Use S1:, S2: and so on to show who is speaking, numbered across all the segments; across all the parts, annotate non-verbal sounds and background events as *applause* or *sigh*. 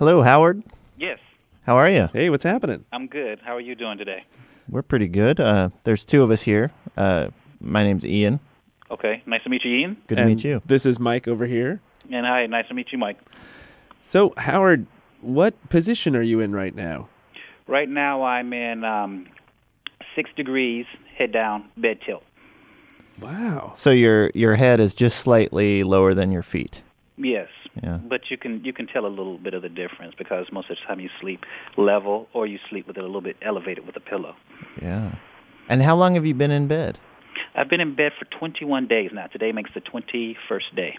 S1: Hello, Howard.
S2: Yes,
S1: How are you?
S3: Hey, what's happening?
S2: I'm good. How are you doing today?
S1: We're pretty good. Uh, there's two of us here. Uh, my name's Ian.
S2: Okay, nice to meet you, Ian.
S1: Good to
S3: And
S1: meet you.
S3: This is Mike over here.
S2: And hi, nice to meet you, Mike.
S3: So, Howard, what position are you in right now?
S2: Right now, I'm in um, six degrees, head down, bed tilt.
S3: Wow.
S1: So your your head is just slightly lower than your feet.
S2: Yes,
S1: Yeah.
S2: but you can you can tell a little bit of the difference because most of the time you sleep level or you sleep with it a little bit elevated with a pillow.
S1: Yeah. And how long have you been in bed?
S2: I've been in bed for 21 days now. Today makes the 21st day.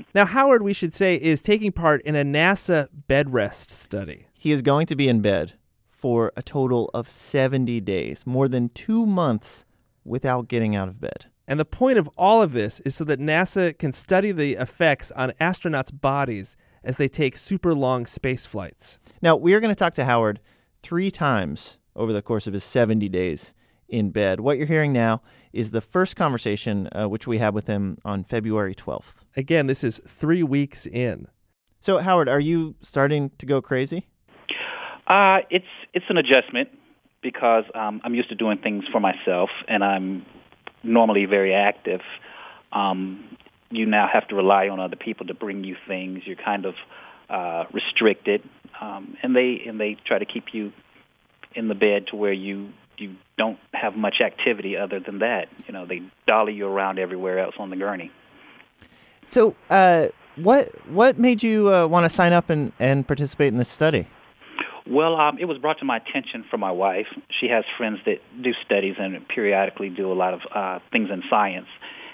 S2: *laughs* *laughs*
S3: Now, Howard, we should say, is taking part in a NASA bed rest study.
S1: He is going to be in bed for a total of 70 days, more than 2 months without getting out of bed.
S3: And the point of all of this is so that NASA can study the effects on astronauts' bodies as they take super long space flights.
S1: Now, we are going to talk to Howard 3 times over the course of his 70 days in bed. What you're hearing now is the first conversation uh, which we had with him on February 12th.
S3: Again, this is three weeks in.
S1: So, Howard, are you starting to go crazy?
S2: Uh, it's it's an adjustment because um, I'm used to doing things for myself, and I'm normally very active. Um, you now have to rely on other people to bring you things. You're kind of uh, restricted, um, and they and they try to keep you in the bed to where you you don't have much activity other than that. You know, they dolly you around everywhere else on the gurney.
S1: So, uh, what what made you uh, want to sign up and, and participate in this study?
S2: Well, um, it was brought to my attention from my wife. She has friends that do studies and periodically do a lot of uh, things in science.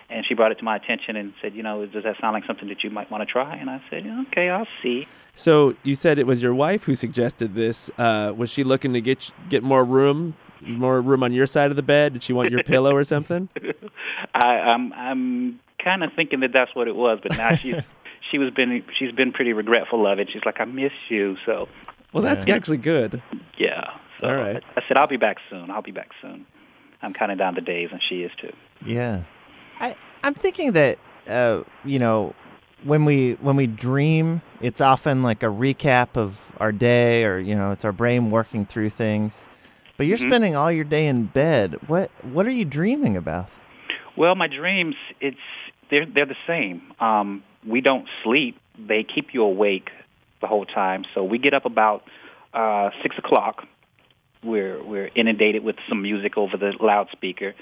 S2: And she brought it to my attention and said, you know, does that sound like something that you might want to try? And I said, yeah, okay, I'll see.
S3: So you said it was your wife who suggested this. Uh, was she looking to get get more room, more room on your side of the bed? Did she want your pillow or something? *laughs*
S2: I, I'm I'm kind of thinking that that's what it was, but now she's *laughs* she was been she's been pretty regretful of it. She's like, I miss you, so
S3: Well, that's
S1: Yeah.
S3: actually good.
S2: yeah. So
S3: All right.
S2: I, I said, I'll be back soon. I'll be back soon. I'm counting down the days, and she is too.
S1: Yeah, I I'm thinking that uh, you know when we when we dream, it's often like a recap of our day, or you know, it's our brain working through things. But you're
S2: Mhm.
S1: spending all your day in bed. What what are you dreaming about?
S2: Well, my dreams, it's they're they're the same. Um, we don't sleep; they keep you awake the whole time. So we get up about uh, six o'clock. We're we're inundated with some music over the loudspeaker,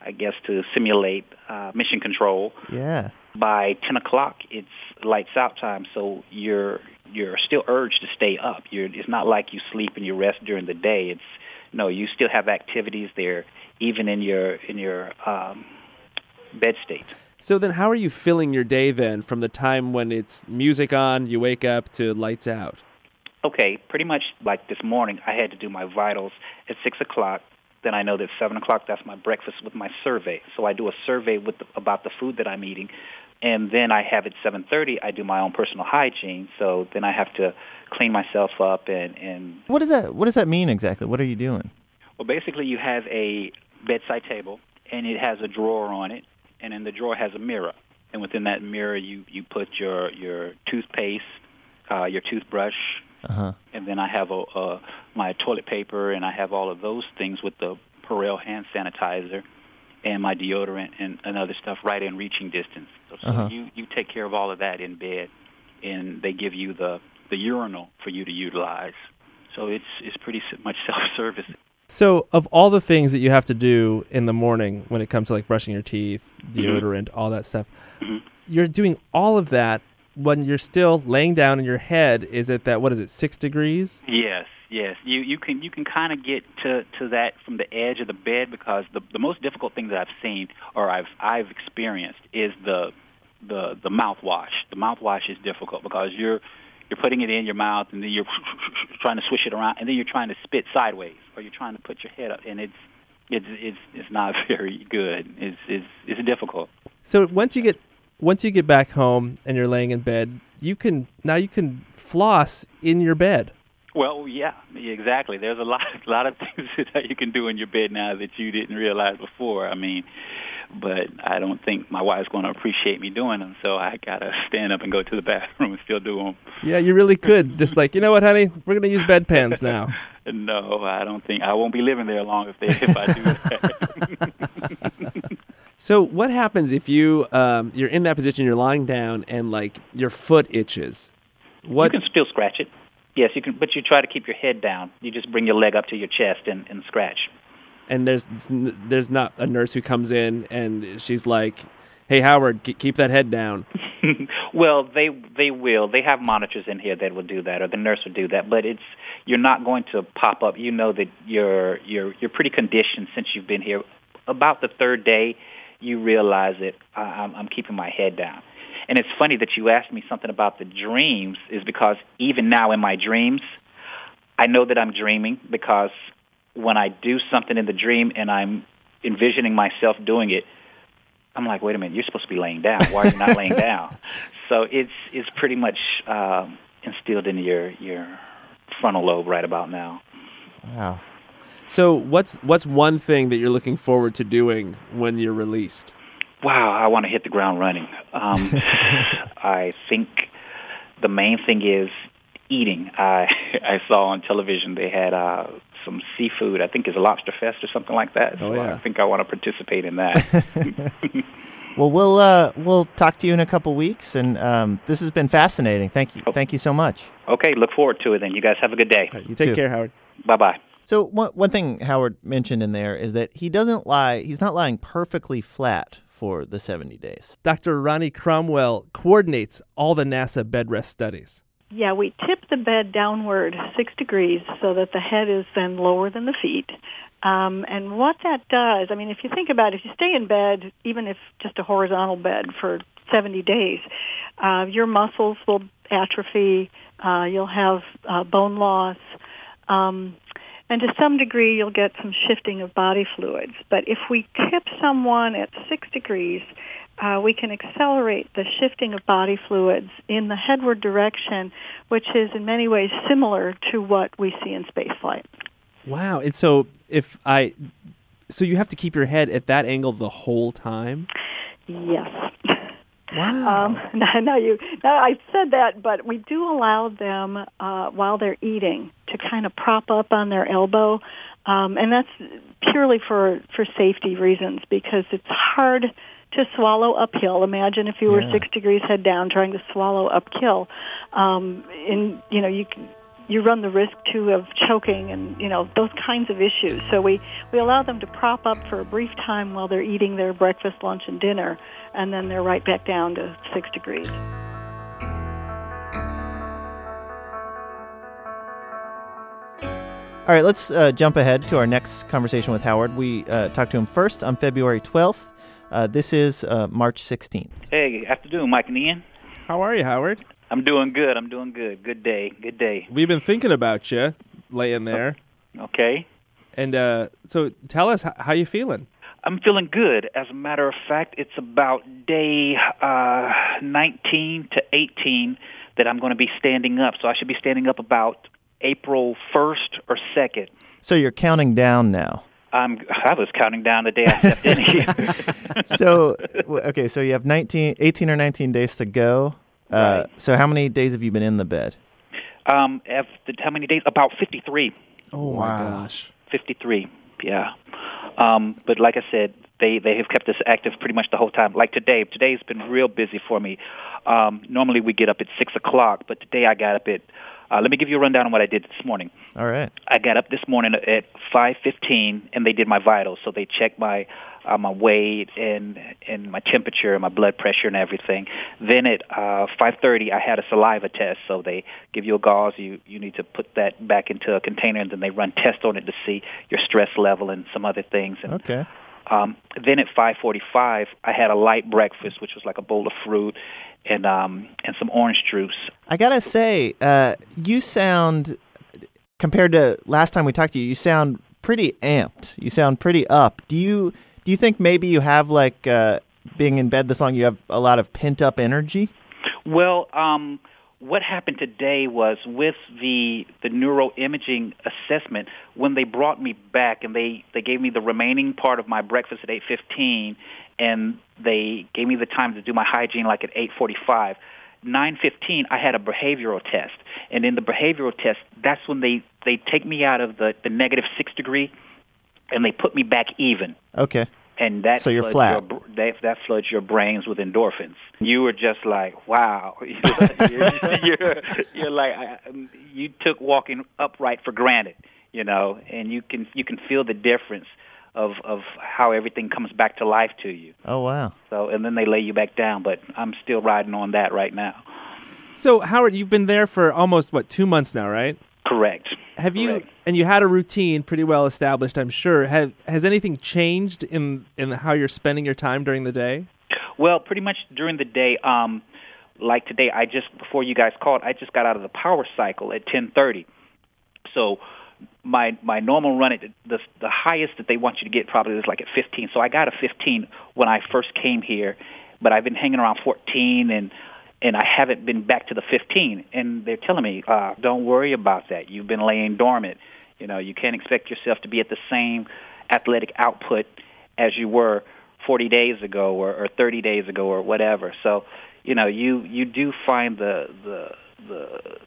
S2: I guess to simulate uh, mission control.
S1: Yeah.
S2: By ten o'clock, it's lights out time. So you're you're still urged to stay up. You're it's not like you sleep and you rest during the day. It's no, you still have activities there, even in your in your um, bed state.
S3: So then, how are you filling your day then, from the time when it's music on, you wake up to lights out?
S2: Okay, pretty much like this morning, I had to do my vitals at six o'clock. Then I know that seven o'clock that's my breakfast with my survey. So I do a survey with the, about the food that I'm eating, and then I have at seven thirty I do my own personal hygiene. So then I have to clean myself up and and
S1: What does that What does that mean exactly? What are you doing?
S2: well, basically you have a bedside table and it has a drawer on it, and in the drawer has a mirror, and within that mirror you you put your your toothpaste, uh, your toothbrush,
S1: Uh huh.
S2: and then I have a, a my toilet paper, and I have all of those things with the Purell hand sanitizer, and my deodorant and, and other stuff right in reaching distance. So, so
S1: Uh-huh.
S2: you you take care of all of that in bed, and they give you the the urinal for you to utilize. So it's it's pretty much *laughs* self service.
S3: So, of all the things that you have to do in the morning when it comes to like brushing your teeth, deodorant, all that stuff,
S2: Mhm.
S3: you're doing all of that when you're still laying down in your head. Is it that what is it, six degrees?
S2: Yes, yes. You you can you can kind of get to to that from the edge of the bed because the the most difficult thing that I've seen or I've I've experienced is the the the mouthwash. The mouthwash is difficult because you're you're putting it in your mouth and then you're *laughs* trying to swish it around and then you're trying to spit sideways or you're trying to put your head up and it's it's it's it's not *laughs* very good. It's it's it's difficult.
S3: So once you get once you get back home and you're laying in bed, you can now you can floss in your bed.
S2: Well, yeah, exactly. There's a lot, a *laughs* lot of things *laughs* that you can do in your bed now that you didn't realize before. I mean, but I don't think my wife's going to appreciate me doing them, so I gotta *laughs* stand up and go to the bathroom and still do them.
S3: Yeah, you really could. Just like, you know what, honey? We're going to use bedpans now.
S2: no, I don't think I won't be living there long if they if I do that.
S3: so, what happens if you um, you're in that position, you're lying down, and like your foot itches? What
S2: you can still scratch it. Yes, you can, but you try to keep your head down. You just bring your leg up to your chest and, and scratch.
S3: And there's there's not a nurse who comes in and she's like, "Hey, Howard, keep that head down." *laughs*
S2: well, they they will. They have monitors in here that will do that, or the nurse will do that. But it's you're not going to pop up. You know that you're you're you're pretty conditioned since you've been here. About the third day, you realize that I'm, I'm keeping my head down. And it's funny that you asked me something about the dreams is because even now in my dreams, I know that I'm dreaming because when I do something in the dream and I'm envisioning myself doing it, I'm like, wait a minute, you're supposed to be laying down. Why are you not laying down? *laughs* So it's it's pretty much uh, instilled in your your frontal lobe right about now.
S1: Wow.
S3: So what's what's one thing that you're looking forward to doing when you're released?
S2: Wow, I want to hit the ground running. Um, *laughs* I think the main thing is eating. I I saw on television they had uh, some seafood. I think it's a lobster fest or something like that.
S3: Oh,
S2: so
S3: yeah.
S2: I think I want to participate in that. *laughs*
S1: well, we'll uh, we'll talk to you in a couple weeks, and um, this has been fascinating. Thank you,
S2: Oh.
S1: thank you so much.
S2: okay, look forward to it. Then you guys have a good day.
S1: You
S3: Take
S1: too.
S3: care, Howard.
S2: Bye bye.
S1: So one one thing Howard mentioned in there is that he doesn't lie. He's not lying perfectly flat for the seventy days.
S3: Dr. Ronnie Cromwell coordinates all the NASA bed rest studies.
S4: Yeah, we tip the bed downward six degrees so that the head is then lower than the feet. Um, and what that does, I mean, if you think about it, if you stay in bed, even if just a horizontal bed for 70 days, uh, your muscles will atrophy, uh, you'll have uh, bone loss, um, and to some degree you'll get some shifting of body fluids. But if we tip someone at six degrees, uh, we can accelerate the shifting of body fluids in the headward direction, which is in many ways similar to what we see in spaceflight.
S3: Wow. And so if I so you have to keep your head at that angle the whole time?
S4: Yes. *laughs*
S3: Wow.
S4: Um, *laughs* now, now you, now I said that, but we do allow them uh, while they're eating to kind of prop up on their elbow, um, and that's purely for for safety reasons because it's hard to swallow uphill. Imagine if you were
S1: Yeah.
S4: six degrees head down trying to swallow uphill. Um, in you know you can you run the risk too of choking and you know those kinds of issues. So we we allow them to prop up for a brief time while they're eating their breakfast, lunch, and dinner, and then they're right back down to six degrees.
S1: All right, let's uh, jump ahead to our next conversation with Howard. We uh, talked to him first on February twelfth. Uh, this is uh, March sixteenth.
S2: Hey, afternoon, Mike and Ian.
S3: How are you, Howard?
S2: I'm doing good. I'm doing good. Good day. Good day.
S3: We've been thinking about you laying there.
S2: Okay.
S3: And uh, so tell us h- how you feeling?
S2: I'm feeling good. As a matter of fact, it's about day uh, 19 to 18 that I'm going to be standing up. So I should be standing up about April 1st or 2nd.
S1: So you're counting down now.
S2: I'm, I was counting down the day I stepped in here. *laughs*
S1: So okay, so you have 19, 18 or nineteen days to go. Uh,
S2: Right.
S1: So how many days have you been in the bed?
S2: um, after, how many days? About 53.
S3: Oh
S1: Wow.
S3: my gosh.
S2: 53, yeah. Um, but like I said, they, they have kept us active pretty much the whole time. Like today, today's been real busy for me. Um, normally we get up at 6 o'clock, but today I got up at, uh, let me give you a rundown on what I did this morning.
S1: All right.
S2: I got up this morning at 5:15 and they did my vitals. So they checked my uh, my weight and and my temperature and my blood pressure and everything. Then at uh 5:30 I had a saliva test. So they give you a gauze, you you need to put that back into a container and then they run tests on it to see your stress level and some other things and
S1: Okay.
S2: um, then at 5:45, I had a light breakfast, which was like a bowl of fruit and um, and some orange juice.
S1: I gotta say, uh, you sound compared to last time we talked to you, you sound pretty amped. You sound pretty up. Do you do you think maybe you have like uh, being in bed this long, you have a lot of pent up energy?
S2: Well, um, what happened today was with the the neuroimaging assessment when they brought me back and they they gave me the remaining part of my breakfast at 8:15 and they gave me the time to do my hygiene like at 8:45 9:15 I had a behavioral test and in the behavioral test that's when they they take me out of the the negative 6 degree and they put me back even
S1: Okay.
S2: And that
S1: So you're
S2: floods
S1: flat.
S2: Your, that, that floods your brains with endorphins. You were just like, wow. *laughs* you're, you're, you're like, I, um, you took walking upright for granted, you know, and you can you can feel the difference of of how everything comes back to life to you.
S1: Oh wow.
S2: So, and then they lay you back down, but I'm still riding on that right now.
S3: So Howard, you've been there for almost what two months now, right?
S2: Correct.
S3: Have you
S2: Correct.
S3: and you had a routine pretty well established, I'm sure. Have has anything changed in in how you're spending your time during the day?
S2: Well, pretty much during the day, um, like today, I just before you guys called, I just got out of the power cycle at ten thirty. So my my normal run at the the highest that they want you to get probably is like at fifteen. So I got a fifteen when I first came here, but I've been hanging around fourteen and and I haven't been back to the 15. And they're telling me, uh, don't worry about that. You've been laying dormant. You know, you can't expect yourself to be at the same athletic output as you were 40 days ago or, or 30 days ago or whatever. So, you know, you you do find the the the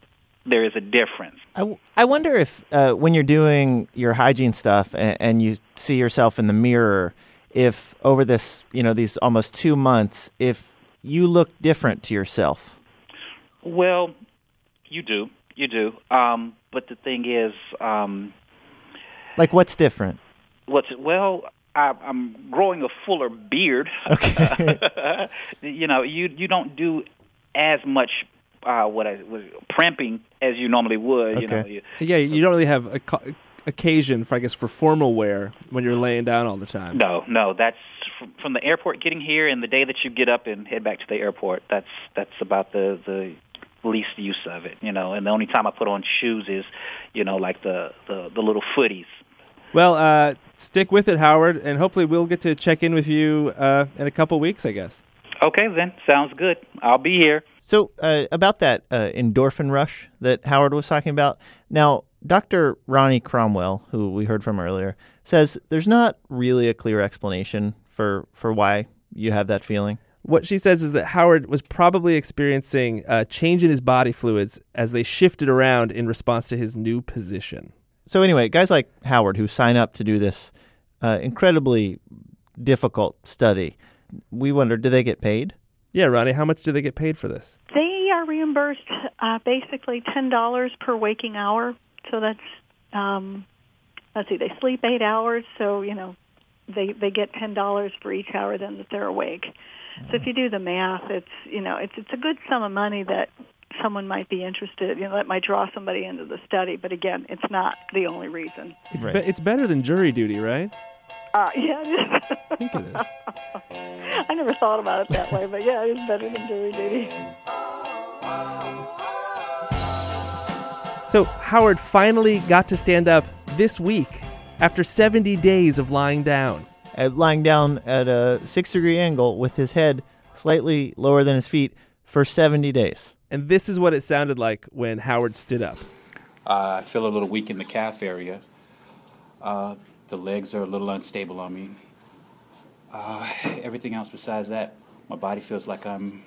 S2: there is a difference.
S1: I, w- I wonder if uh, when you're doing your hygiene stuff and, and you see yourself in the mirror, if over this, you know, these almost two months, if you look different to yourself.
S2: Well, you do, you do. Um, but the thing is, um,
S1: Like, what's different?
S2: what's well, I, I'm growing a fuller beard.
S1: Okay. *laughs*
S2: you know, you you don't do as much uh, what I was pramping as you normally would. You know,
S1: Okay.
S2: you,
S3: Yeah, you don't really have a co- occasion for I guess for formal wear when you're laying down all the time.
S2: No, no, that's from, from the airport getting here and the day that you get up and head back to the airport. That's that's about the the least use of it, you know. And the only time I put on shoes is, you know, like the the, the little footies.
S3: Well, uh, stick with it, Howard, and hopefully we'll get to check in with you uh, in a couple weeks, I guess.
S2: Okay, then sounds good. I'll be here.
S1: So, uh, about that uh, endorphin rush that Howard was talking about. Now, Dr. Ronnie Cromwell, who we heard from earlier, says there's not really a clear explanation for, for why you have that feeling.
S3: What she says is that Howard was probably experiencing a change in his body fluids as they shifted around in response to his new position.
S1: So, anyway, guys like Howard who sign up to do this uh, incredibly difficult study, we wonder do they get paid?
S3: Yeah, Ronnie, how much do they get paid for this?
S4: They are reimbursed uh, basically ten dollars per waking hour. So that's um, let's see, they sleep eight hours, so you know they they get ten dollars for each hour then that they're awake. So if you do the math, it's you know it's it's a good sum of money that someone might be interested. You know that might draw somebody into the study, but again, it's not the only reason.
S3: It's,
S1: Right.
S3: be- it's better than jury duty, right?
S4: Uh, yeah, it is.
S3: I *laughs* think it is.
S4: I never thought about it that way, but yeah, it's better than jury duty. *laughs*
S3: So Howard finally got to stand up this week after 70 days of lying down.
S1: Uh, lying down at a six degree angle with his head slightly lower than his feet for 70 days.
S3: And this is what it sounded like when Howard stood up.
S5: Uh, I feel a little weak in the calf area. Uh, the legs are a little unstable on me. Uh, everything else besides that, my body feels like I'm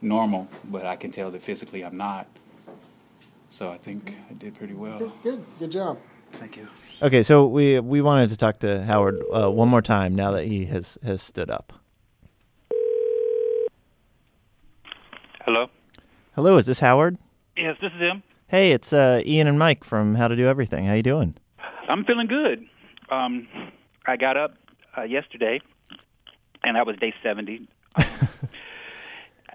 S5: normal, but I can tell that physically I'm not. So I think I did pretty well.
S6: Good, good job.
S5: Thank you.
S1: Okay, so we we wanted to talk to Howard uh, one more time now that he has has stood up.
S2: Hello.
S1: Hello, is this Howard?
S2: Yes, this is him.
S1: Hey, it's uh, Ian and Mike from How to Do Everything. How you doing?
S2: I'm feeling good. Um, I got up uh, yesterday, and that was day 70. *laughs*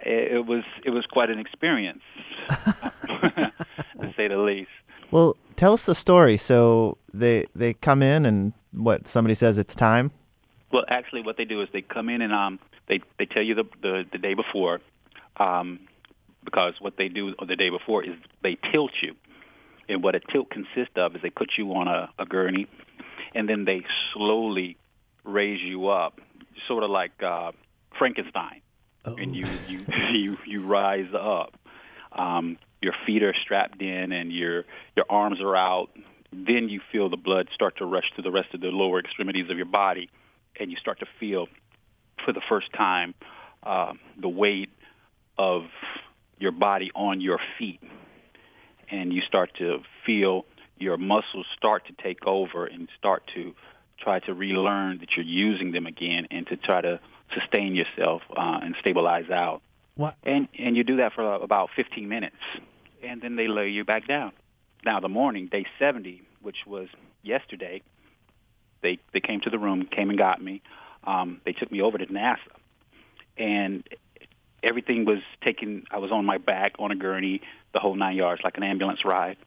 S2: it, was it was quite an experience, *laughs* to say the least.
S1: Well, tell us the story. So they they come in and what somebody says it's time.
S2: Well, actually, what they do is they come in and um, they they tell you the the, the day before, um, because what they do the day before is they tilt you, and what a tilt consists of is they put you on a, a gurney, and then they slowly raise you up, sort of like uh, Frankenstein, and you you *laughs* you you rise up. um, your feet are strapped in and your your arms are out. Then you feel the blood start to rush to the rest of the lower extremities of your body, and you start to feel for the first time uh, the weight of your body on your feet, and you start to feel your muscles start to take over and start to try to relearn that you're using them again and to try to sustain yourself uh, and stabilize out.
S3: What?
S2: And and you do that for about 15 minutes, and then they lay you back down. Now the morning, day 70, which was yesterday, they they came to the room, came and got me. Um, they took me over to NASA, and everything was taken. I was on my back on a gurney, the whole nine yards, like an ambulance ride.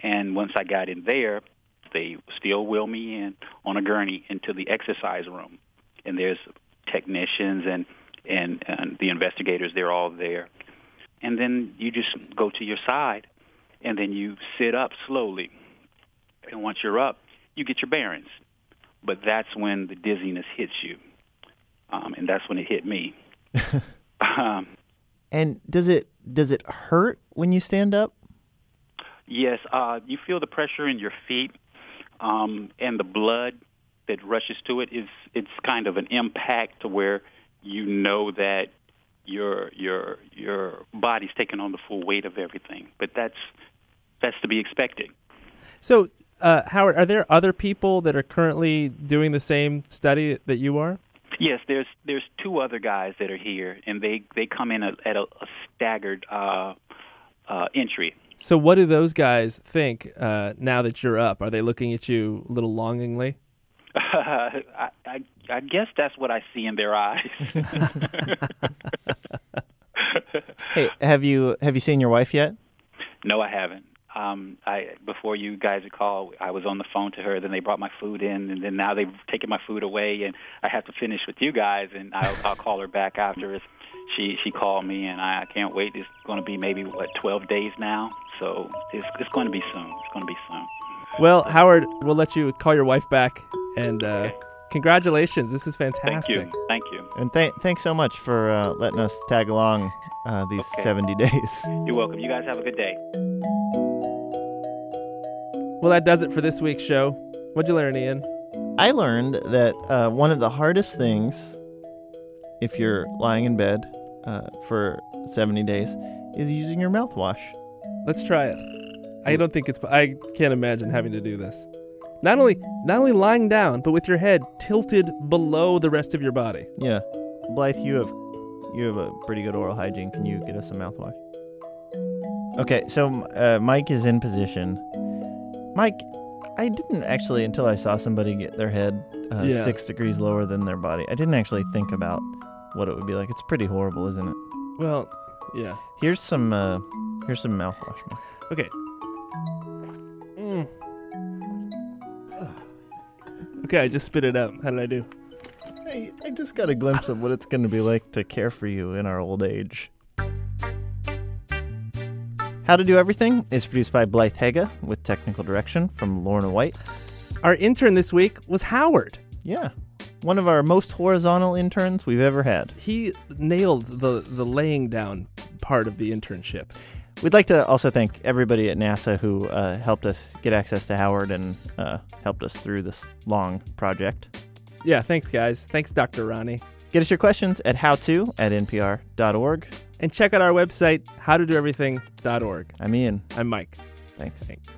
S2: And once I got in there, they still wheel me in on a gurney into the exercise room, and there's technicians and and, and the investigators. They're all there, and then you just go to your side, and then you sit up slowly, and once you're up, you get your bearings. But that's when the dizziness hits you, um, and that's when it hit me. *laughs* um,
S1: And does it does it hurt when you stand up?
S2: Yes, uh, you feel the pressure in your feet, um, and the blood that rushes to it is it's kind of an impact to where you know that your your your body's taking on the full weight of everything. But that's that's to be expected.
S3: So, uh, Howard, are there other people that are currently doing the same study that you are?
S2: Yes, there's there's two other guys that are here, and they they come in a, at a, a staggered uh, uh, entry.
S3: So, what do those guys think uh, now that you're up? Are they looking at you a little longingly? *laughs*
S2: I, I, I guess that's what I see in their eyes. *laughs*
S1: Hey, have you have you seen your wife yet?
S2: no, I haven't. Um, I before you guys had called, I was on the phone to her. Then they brought my food in, and then now they've taken my food away, and I have to finish with you guys. And I'll, I'll call her back after. It's, she she called me, and I, I can't wait. It's going to be maybe what 12 days now, so it's it's going to be soon. It's going to be soon.
S3: Well, Howard, we'll let you call your wife back, and uh,
S2: Okay.
S3: congratulations. This is fantastic.
S2: Thank you. Thank you.
S1: And th- thanks so much for uh, letting us tag along uh, these
S2: Okay.
S1: 70 *laughs* days.
S2: You're welcome. You guys have a good day.
S3: Well, that does it for this week's show. What'd you learn, Ian?
S1: I learned that uh, one of the hardest things, if you're lying in bed uh, for 70 days, is using your mouthwash.
S3: Let's try it. I don't think it's. I can't imagine having to do this. Not only not only lying down, but with your head tilted below the rest of your body.
S1: Yeah, Blythe, you have you have a pretty good oral hygiene. Can you get us some mouthwash? Okay, so uh, Mike is in position. Mike, I didn't actually until I saw somebody get their head uh,
S3: Yeah.
S1: six degrees lower than their body. I didn't actually think about what it would be like. It's pretty horrible, isn't it?
S3: Well, yeah.
S1: Here's some uh, here's some mouthwash. Mike.
S3: Okay. Okay, I just spit it out. How did I do?
S1: I, I just got a glimpse of what it's going to be like to care for you in our old age. How to Do Everything is produced by Blythe Haga with technical direction from Lorna White.
S3: Our intern this week was Howard.
S1: Yeah, one of our most horizontal interns we've ever had.
S3: He nailed the the laying down part of the internship.
S1: We'd like to also thank everybody at NASA who uh, helped us get access to Howard and uh, helped us through this long project.
S3: Yeah, thanks guys. Thanks Dr. Ronnie.
S1: Get us your questions at howto at npr.org.
S3: And check out our website howtodoeverything.org.
S1: I'm Ian.
S3: I'm Mike.
S1: Thanks.
S3: Thanks.